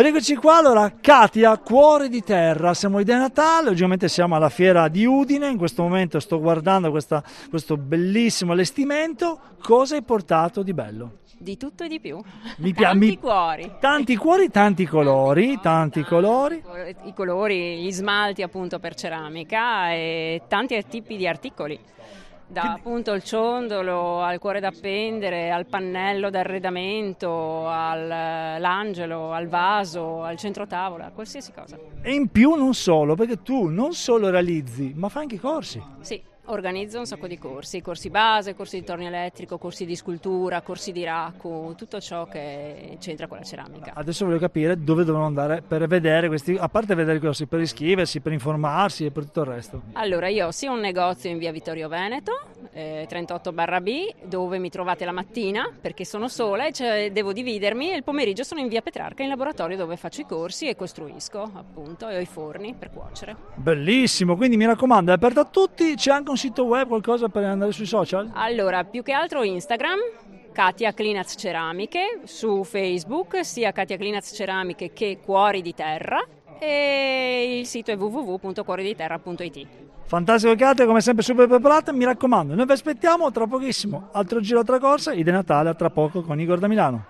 Eccoci qua, allora Katia, cuore di terra, siamo Idea Natale, ovviamente siamo alla fiera di Udine, in questo momento sto guardando questa, questo bellissimo allestimento, cosa hai portato di bello? Di tutto e di più. Mi tanti mi- cuori. Tanti cuori, tanti colori, tanti colori. I colori, gli smalti appunto per ceramica e tanti tipi di articoli. Da appunto il ciondolo al cuore da appendere, al pannello d'arredamento, all'angelo, al vaso, al centro tavola, qualsiasi cosa. E in più non solo, perché tu non solo realizzi, ma fai anche corsi. Sì, organizzo un sacco di corsi, corsi base, corsi di torno elettrico, corsi di scultura, corsi di raku, tutto ciò che c'entra con la ceramica. Adesso voglio capire dove devono andare per vedere questi, a parte vedere i corsi, per iscriversi, per informarsi e per tutto il resto. Allora, io ho sia un negozio in via Vittorio Veneto, eh, 38 barra B, dove mi trovate la mattina perché sono sola e cioè, devo dividermi e il pomeriggio sono in via Petrarca in laboratorio dove faccio i corsi e costruisco appunto e ho i forni per cuocere. Bellissimo, quindi mi raccomando, è aperto a tutti, c'è anche un sito web, qualcosa per andare sui social? Allora, più che altro Instagram, Katia Clinaz Ceramiche, su Facebook sia Katia Clinaz Ceramiche che Cuori di Terra e il sito è www.cuoriditerra.it. Fantastico Katia, come sempre super preparata, mi raccomando, noi vi aspettiamo tra pochissimo, altro giro, altra corsa, Ide Natale, tra poco con Igor da Milano.